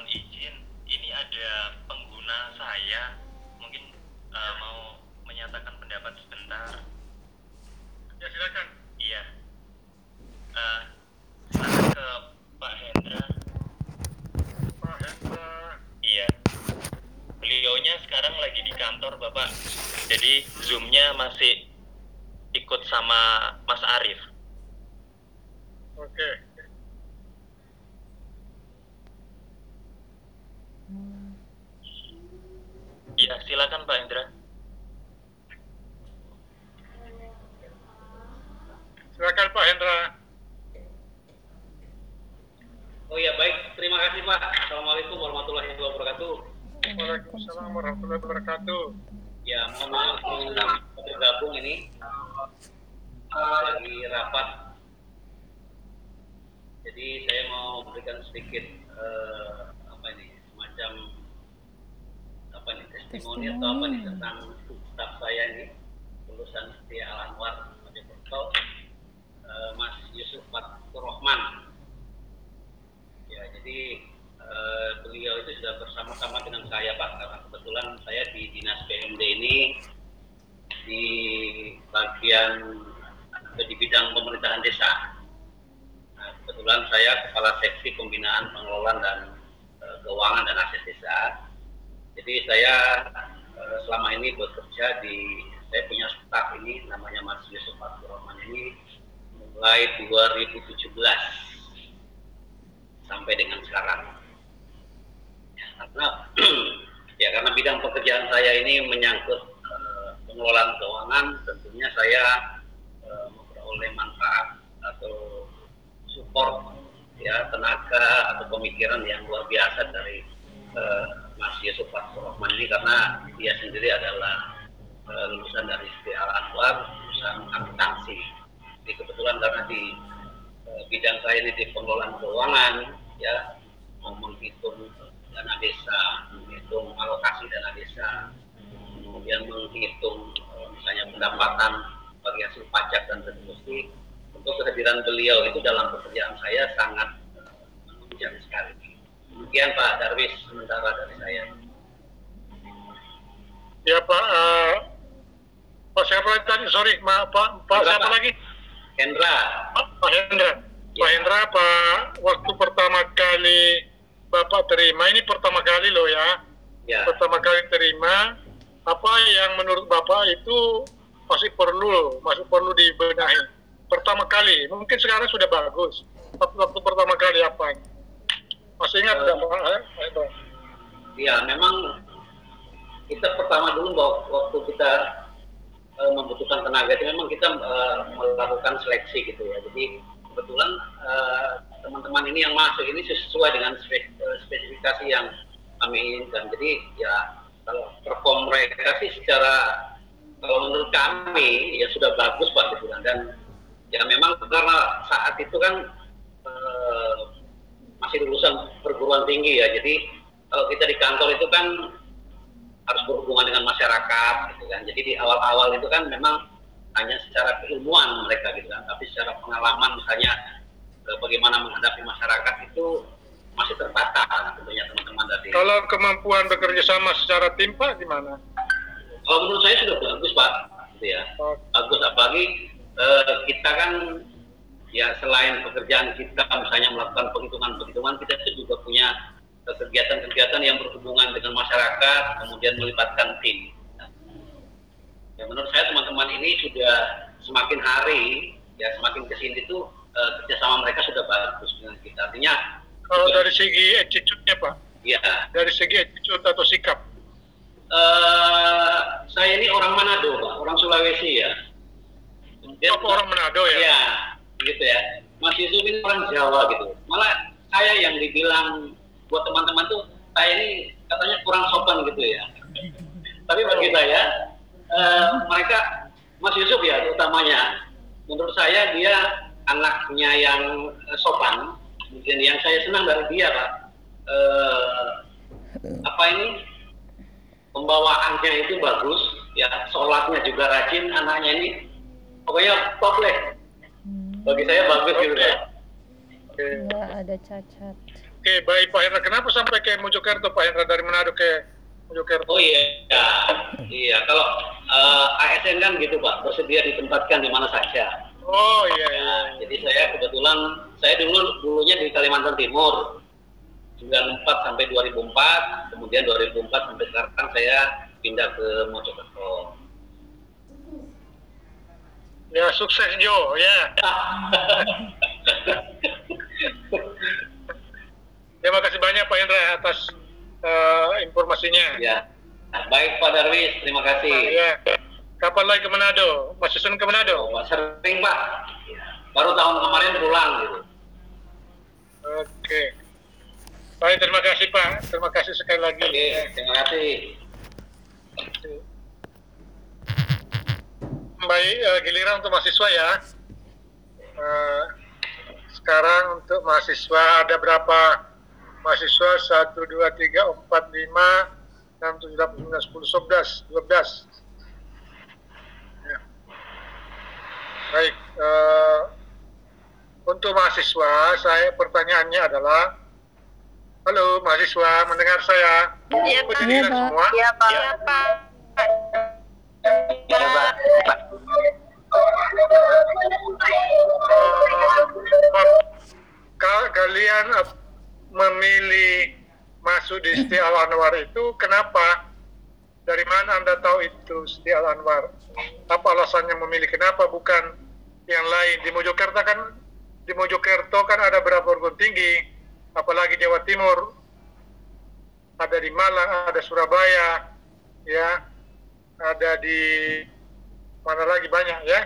mohon izin. Ini ada pengguna saya mungkin eh, mau menyatakan pendapat sebentar. Ya silakan. Iya. Eh, silakan ke Pak Hendra. Pak Hendra. Iya. Beliaunya sekarang lagi di kantor, Bapak. Jadi Zoom-nya masih ikut sama Mas Arif. Oke. Iya, silakan Pak Hendra. Silakan Pak Hendra. Oh ya baik, terima kasih Pak. Assalamualaikum warahmatullahi wabarakatuh. Waalaikumsalam warahmatullahi wabarakatuh. Ya, mohon maaf mengundang bergabung ini uh, lagi rapat. Jadi saya mau memberikan sedikit uh, apa ini semacam testimoni atau apa nih tentang staff saya ini? Lulusan Setia Al Anwar Mojokerto uh, Mas Yusuf Fatur Rahman Ya, jadi eh, beliau itu sudah bersama-sama dengan saya Pak, karena kebetulan saya di dinas PMD ini di bagian atau di bidang pemerintahan desa. Nah, kebetulan saya kepala seksi pembinaan pengelolaan dan eh, keuangan dan aset desa. Jadi saya eh, selama ini bekerja di saya punya staf ini namanya Mas Yusuf Fatur Rahman ini mulai 2017 sampai dengan sekarang. Ya, karena ya karena bidang pekerjaan saya ini menyangkut eh, pengelolaan keuangan, tentunya saya eh, memperoleh manfaat atau support ya tenaga atau pemikiran yang luar biasa dari Mas Yusuf Rahman ini karena dia sendiri adalah eh, lulusan dari Setia Al Anwar, lulusan akuntansi. Jadi kebetulan karena di eh, bidang saya ini di pengelolaan keuangan ya mau menghitung dana desa menghitung alokasi dana desa kemudian menghitung eh, misalnya pendapatan bagi hasil pajak dan seterusnya untuk kehadiran beliau itu dalam pekerjaan saya sangat menunjang sekali demikian Pak Darwis sementara dari saya Ya Pak. eh, Pak siapa tadi? Sorry, Ma, Pak. Pak Hendra, siapa Pak. lagi? Hendra Pak, Pak Hendra. Pak Ya. Hendra, Pak. Waktu pertama kali Bapak terima ini pertama kali loh ya. ya Pertama kali terima. Apa yang menurut Bapak itu masih perlu, masih perlu dibenahi. Pertama kali, mungkin sekarang sudah bagus. Waktu, waktu pertama kali apa? Masih ingat nggak Hendra? ya memang kita pertama dulu bahwa waktu kita eh, membutuhkan tenaga itu memang kita eh, melakukan seleksi gitu ya. Jadi kebetulan eh, teman-teman ini yang masuk ini sesuai dengan spe- spesifikasi yang kami inginkan. Jadi ya kalau perform mereka sih secara kalau menurut kami ya sudah bagus Pak gitu kan. dan ya memang karena saat itu kan eh, masih lulusan perguruan tinggi ya. Jadi kalau kita di kantor itu kan harus berhubungan dengan masyarakat gitu kan. Jadi di awal-awal itu kan memang hanya secara keilmuan mereka gitu kan, tapi secara pengalaman misalnya eh, bagaimana menghadapi masyarakat itu masih terbatas tentunya teman-teman dari. Kalau kemampuan bekerja sama secara tim Pak gimana? Kalau menurut saya sudah bagus pak, gitu ya. Oh, Bagus apalagi eh, kita kan ya selain pekerjaan kita misalnya melakukan penghitungan-penghitungan kita juga punya kegiatan-kegiatan yang berhubungan dengan masyarakat kemudian melibatkan tim. Ya, menurut saya teman-teman ini sudah semakin hari ya semakin ke sini itu eh, kerjasama mereka sudah bagus dengan kita. Artinya kalau juga- dari segi attitude-nya Pak, ya dari segi attitude atau sikap. eh, saya ini orang Manado pak, orang Sulawesi ya. Kemudian- Apa orang Manado ya? Iya, gitu ya. Mas Yusuf ini orang Jawa gitu. Malah saya yang dibilang buat teman-teman tuh saya ini katanya kurang sopan gitu ya. Tapi bagi saya eh, mereka Mas Yusuf ya utamanya menurut saya dia anaknya yang sopan. Kemudian yang saya senang dari dia pak eh, apa ini pembawaannya itu bagus ya sholatnya juga rajin anaknya ini pokoknya top deh bagi saya bagus gitu ya Oke. nggak ada cacat. Oke, baik Pak Hendra. Kenapa sampai ke Mojokerto Pak Hendra dari Manado ke Mojokerto? Oh iya, ya. iya. Kalau eh, ASN kan gitu Pak, bersedia ditempatkan di mana saja. Oh iya iya. Ya, jadi saya kebetulan saya dulu dulunya di Kalimantan Timur 94 sampai 2004, kemudian 2004 sampai sekarang saya pindah ke Mojokerto. Ya sukses Jo ya. Terima kasih banyak Pak Hendra atas eh, informasinya. Ya, baik Pak Darwis, terima kasih. Ya. Kapan lagi ke Manado? Mas Susun ke Manado? Oh, sering Pak. Baru tahun kemarin pulang gitu. Oke. Baik, terima kasih Pak. Terima kasih sekali lagi. Oke, terima kasih. Baik, eh, giliran untuk mahasiswa ya. Eh, sekarang untuk mahasiswa ada berapa mahasiswa? 1, 2, 3, 4, 5, 6, 7, 8, 9, 10, 11, 12. Ya. Baik, eh, untuk mahasiswa, saya pertanyaannya adalah, Halo mahasiswa, mendengar saya? Iya, Pak. Kedengaran Iya, Pak. Iya, Pak. Iya, Pak. Ya, Pak. Ka- kalian memilih masuk di Siti Al Anwar itu kenapa? Dari mana anda tahu itu Siti Al Anwar? Apa alasannya memilih? Kenapa bukan yang lain? Di Mojokerto kan di Mojokerto kan ada berapa perguruan tinggi, apalagi Jawa Timur, ada di Malang, ada Surabaya, ya, ada di mana lagi banyak ya?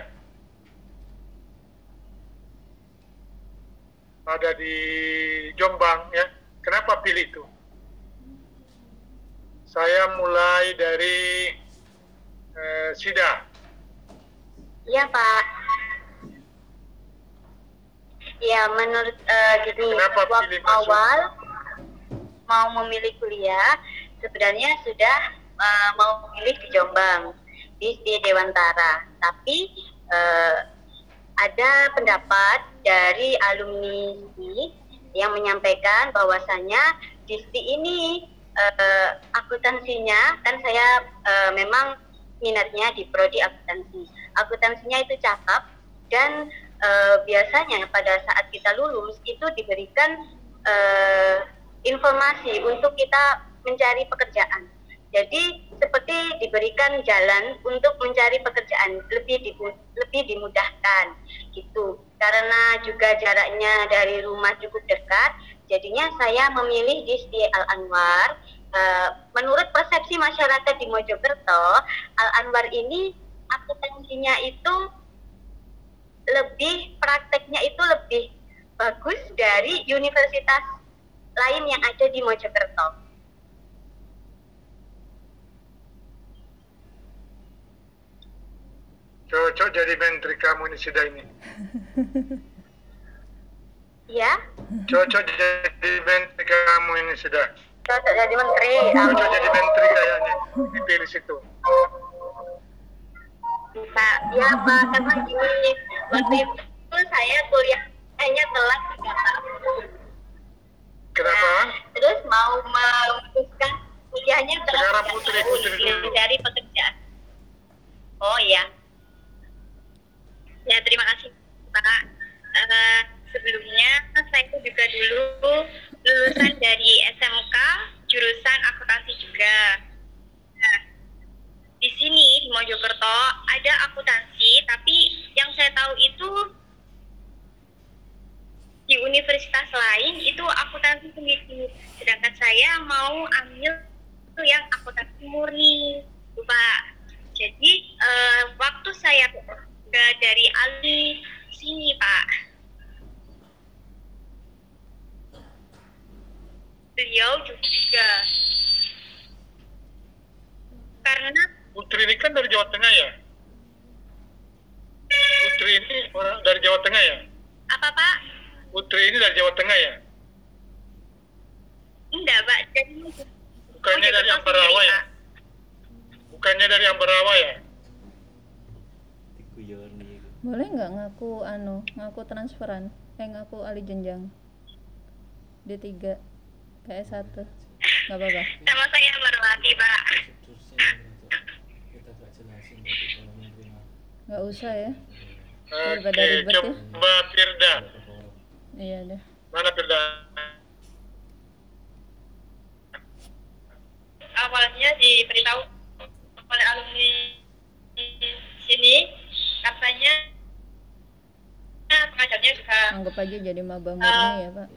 ada di Jombang ya. Kenapa pilih itu? Saya mulai dari eh, Sida. Iya, Pak. Ya, menurut eh, gini, Kenapa waktu awal mau memilih kuliah, sebenarnya sudah eh, mau memilih di Jombang, di, di Dewantara. Tapi eh, ada pendapat dari alumni STI yang menyampaikan bahwasannya di STI ini eh, akuntansinya kan saya eh, memang minatnya di prodi akuntansi. Akuntansinya itu cakep dan eh, biasanya pada saat kita lulus itu diberikan eh, informasi untuk kita mencari pekerjaan. Jadi seperti diberikan jalan untuk mencari pekerjaan lebih dimu- lebih dimudahkan gitu. Karena juga jaraknya dari rumah cukup dekat, jadinya saya memilih di Siti Al Anwar. Eh, menurut persepsi masyarakat di Mojokerto, Al Anwar ini akuntansinya itu lebih prakteknya itu lebih bagus dari universitas lain yang ada di Mojokerto. Cocok jadi menteri kamu ini Sida ini. Ya, Cocok jadi menteri kamu ini Sida. cocok jadi menteri. Cocok jadi menteri kayaknya. Dipilih situ. Pak, ya Pak, karena gini, waktu itu saya kuliah hanya telat tiga tahun. Kenapa? Nah, terus mau memutuskan kuliahnya telat Sekarang tiga putri, tahun putri dulu. mencari pekerjaan. Oh iya. Ya terima kasih Pak. Eh, sebelumnya saya juga dulu lulusan dari SMK jurusan akuntansi juga. Nah, di sini di Mojokerto ada akuntansi, tapi yang saya tahu itu di universitas lain itu akuntansi sendiri. Sedangkan saya mau ambil itu yang akuntansi murni, Pak. Jadi eh, waktu saya udah dari Ali sini, Pak. Beliau juga karena Putri ini kan dari Jawa Tengah ya? Putri ini orang dari Jawa Tengah ya? apa Pak? Putri ini dari Jawa Tengah ya? Enggak, Pak. Jadi Bukannya dari Mojokerto Ambarawa ya? Bukannya dari Ambarawa ya? Boleh nggak ngaku anu, ngaku transferan? yang aku Ali Jenjang D3 PS1 nggak apa-apa Sama saya Marwati, Pak. nggak usah ya Oke, Daripada ribet ya. coba Firda. iya deh Mana Firda? Awalnya diberitahu oleh alumni sini, katanya pengajarnya juga anggap aja jadi maba murni ya pak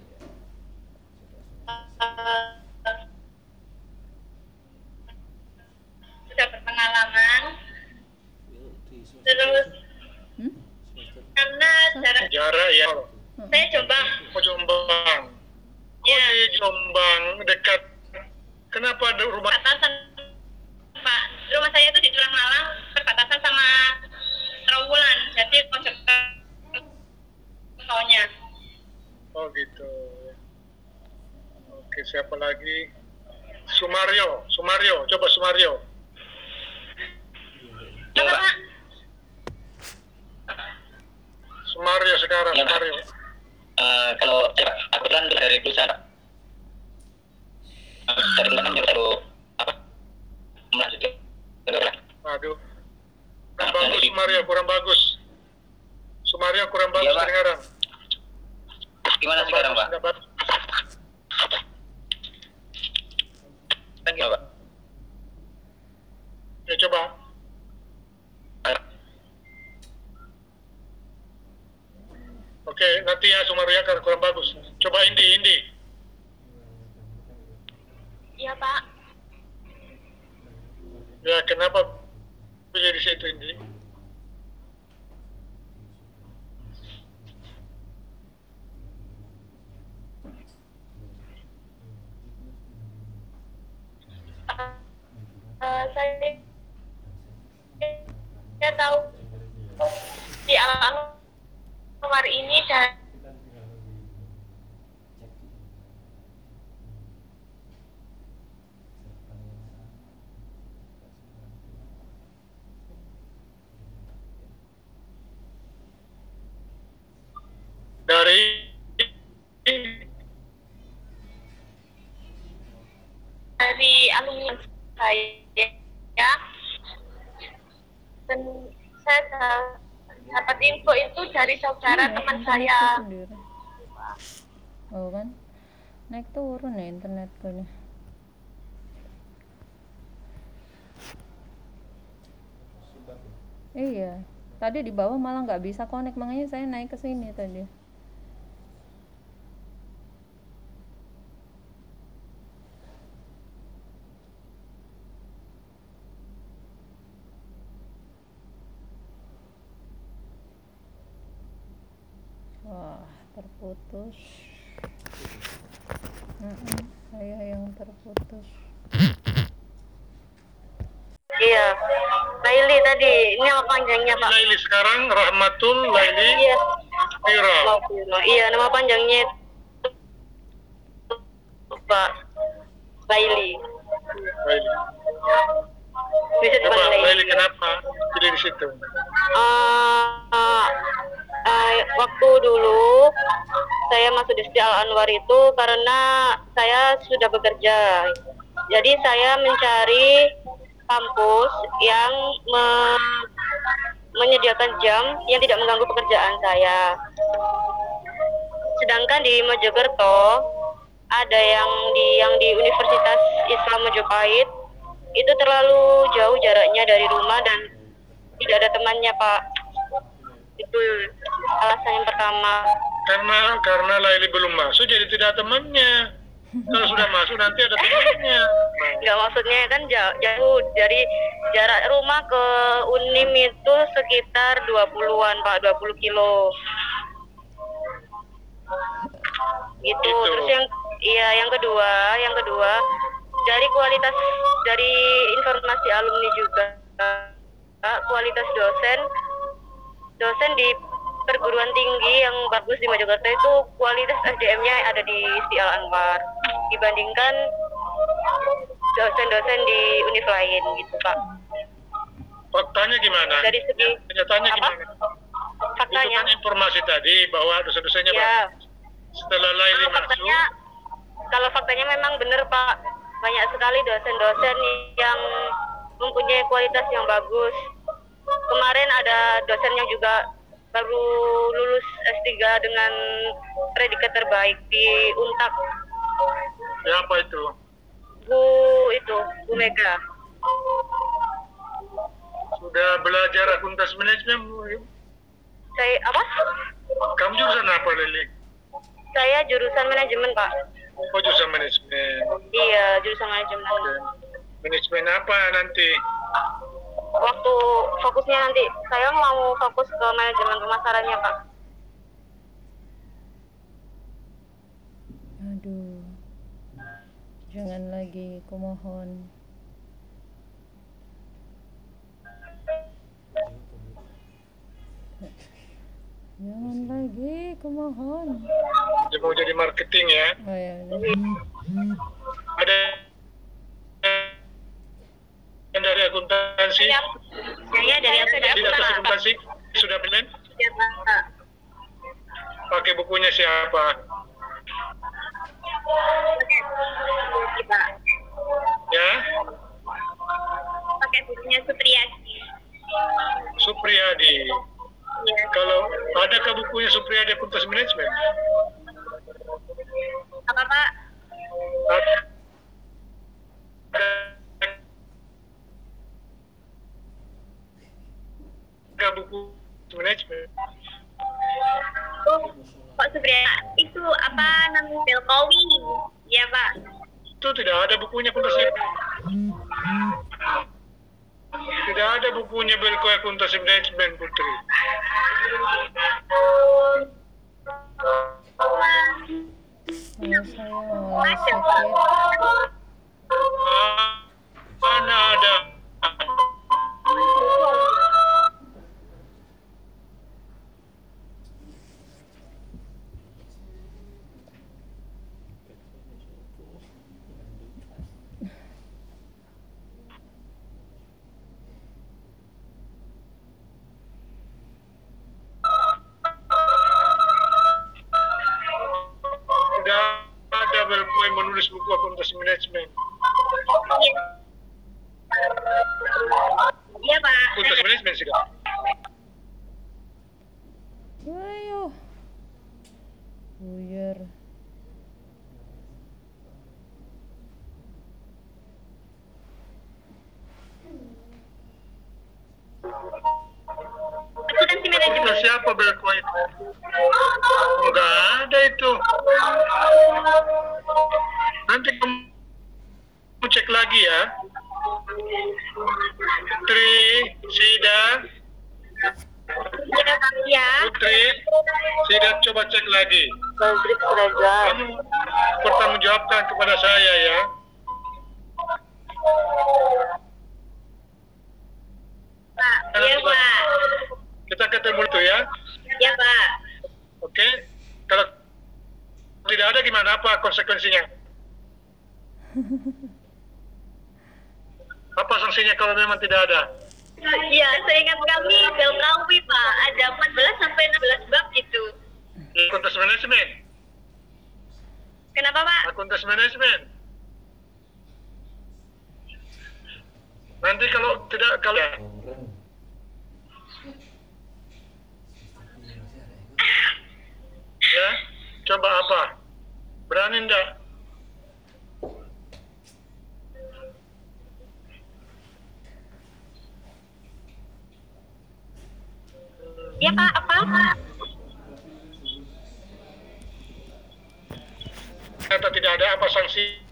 lagi? Sumario, Sumario, coba Sumario. Pak? Sumario sekarang, Ya, Pak. Sumario. Eh, kalau saya aku kan dari perusahaan uh, dari belakangnya baru apa melanjutkan. Aduh. Kurang bagus Sumario, kurang bagus. Sumario kurang bagus Iya, Pak. kedengaran. Gimana Kurang sekarang bagus, pak? nggak. Kan pak? Ya coba. Oke, nanti ya Sumario akan kurang bagus. Coba Indi, Indi. Iya Pak. Dari alumni saya ya. Dan saya da- dapat info itu dari saudara Iya, teman saya. oh kan? Naik turun ya internetku nih iya. Tadi di bawah malah nggak bisa connect makanya saya naik ke sini tadi wah terputus. Mm-mm, saya yang terputus. Iya. Laili tadi ini nama panjangnya pak? Laili sekarang Rahmatul Laili iya. Fira. iya nama panjangnya itu pak Laili. Laili. bisa Coba dipanggil Laili? Kenapa? Tidak di situ? Eh, eh, waktu dulu saya masuk di Siti Al Anwar itu karena saya sudah bekerja. Jadi saya mencari kampus yang me- menyediakan jam yang tidak mengganggu pekerjaan saya. Sedangkan di Mojokerto ada yang di yang di Universitas Islam Mojopahit itu terlalu jauh jaraknya dari rumah dan tidak ada temannya Pak. Itu alasan yang pertama. Karena karena Laili belum masuk jadi tidak temannya. Kalau sudah masuk nanti ada temannya. Nggak maksudnya kan jauh, jauh dari jarak rumah ke Unim itu sekitar 20-an Pak, 20 kilo. Gitu. Gitu. Terus yang iya yang kedua, yang kedua dari kualitas dari informasi alumni juga kualitas dosen dosen di perguruan tinggi yang bagus di Mojokerto itu kualitas SDM-nya ada di Siti Al Anwar dibandingkan dosen-dosen di univ lain gitu Pak. Faktanya gimana? Dari segi Kenyataannya apa? gimana? kan informasi tadi bahwa dosa-dosanya ya. Setelah Laili kalau masuk, faktanya kalau faktanya memang benar pak banyak sekali dosen-dosen yang mempunyai kualitas yang bagus kemarin ada dosen yang juga baru lulus S3 dengan predikat terbaik di Untak siapa itu? Bu itu Bu Mega Sudah belajar akuntansi manajemen? Bu? saya apa Kamu jurusan apa, Lili? saya jurusan manajemen pak Oh, jurusan manajemen. iya jurusan manajemen Manajemen apa nanti? Waktu fokusnya nanti saya mau fokus ke manajemen pemasarannya pak Aduh. Jangan lagi, kumohon. Jangan lagi, kumohon. Dia mau jadi marketing ya? Oh ya. Ada yang dari akuntansi? saya dari Tidak atas akuntansi sudah belen? Ya, Pak. Pakai bukunya siapa? Pak. Ya? pakai bukunya Supriyadi Supriyadi. ya Kalau adakah bukunya Supriyadi akuntansi manajemen? apa pak Belkowi ya pak Itu tidak ada bukunya akuntansi. Tidak ada bukunya Belko akuntansi manajemen, Putri. Kalau saya malah Ayo. Buyar. manajemen siapa Belko itu? Enggak ada itu. Nanti kamu cek lagi ya. Putri, Sida, ya Sida coba cek lagi. Pabrik seragam Kamu pertanggungjawabkan kepada saya ya. pak iya pak Kita ketemu itu ya. ya pak Oke? Kalau tidak ada gimana apa konsekuensinya? Apa sanksinya kalau memang tidak ada? Iya, seingat kami Belkawi Pak, ada 14 sampai 16 bab gitu. Akuntas manajemen. Kenapa Pak? Akuntas manajemen. Nanti kalau tidak kalau ya coba apa? Berani enggak? Ya Pak, apa? Kata tidak ada apa sanksi?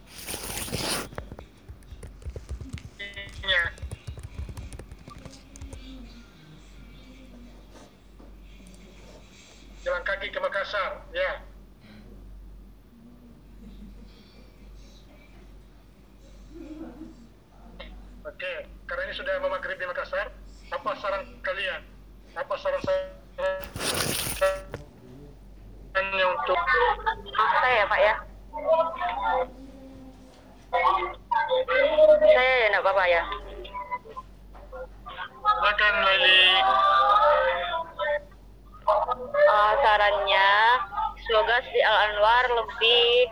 Anwar lebih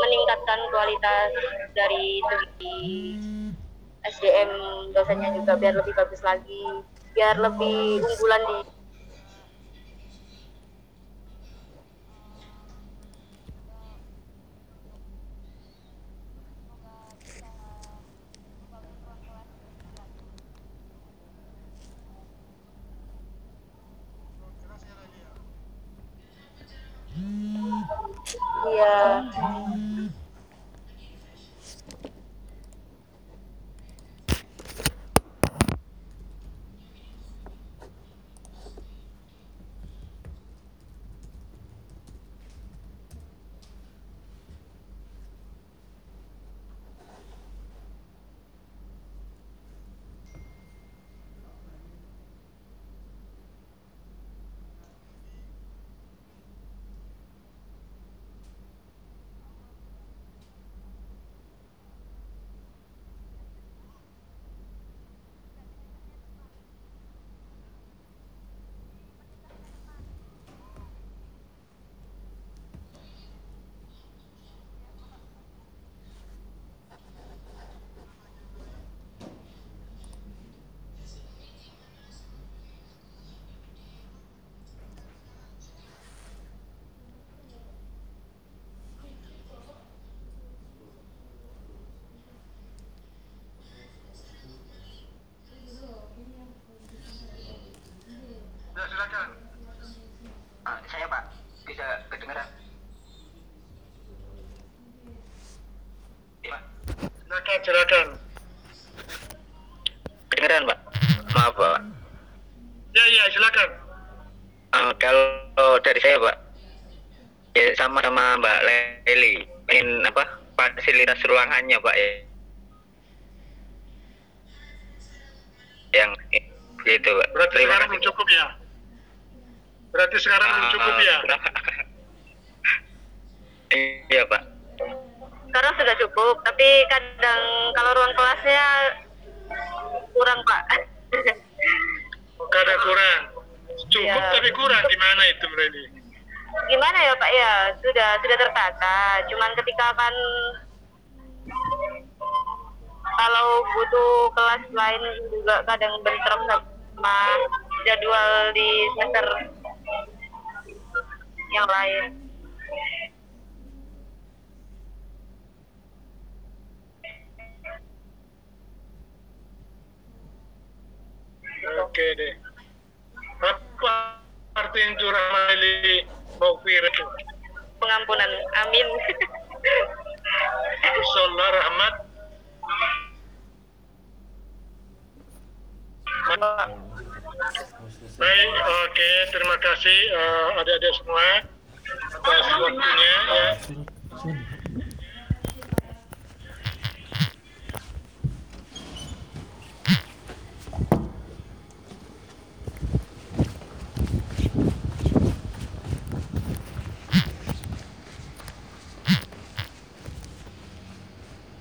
meningkatkan kualitas dari segi SDM dosennya juga biar lebih bagus lagi biar lebih unggulan di fasilitas ruangannya Pak ya. Yang gitu Pak. Berarti Terima sekarang belum cukup ya? Berarti sekarang belum cukup Ah, ya? iya Pak. sekarang sudah cukup tapi kadang kalau ruang kelasnya kurang pak Kadang kurang. Cukup Ya. tapi kurang di mana itu, Brady? gimana ya pak ya sudah sudah tertata cuman ketika kan kalau butuh kelas lain juga kadang bentrok sama jadwal di semester yang lain Oke deh. Apa arti curah Maili Maufir itu? pengampunan amin Sholat rahmat. Baik, oke, terima kasih eh, adik-adik semua atas waktunya ya.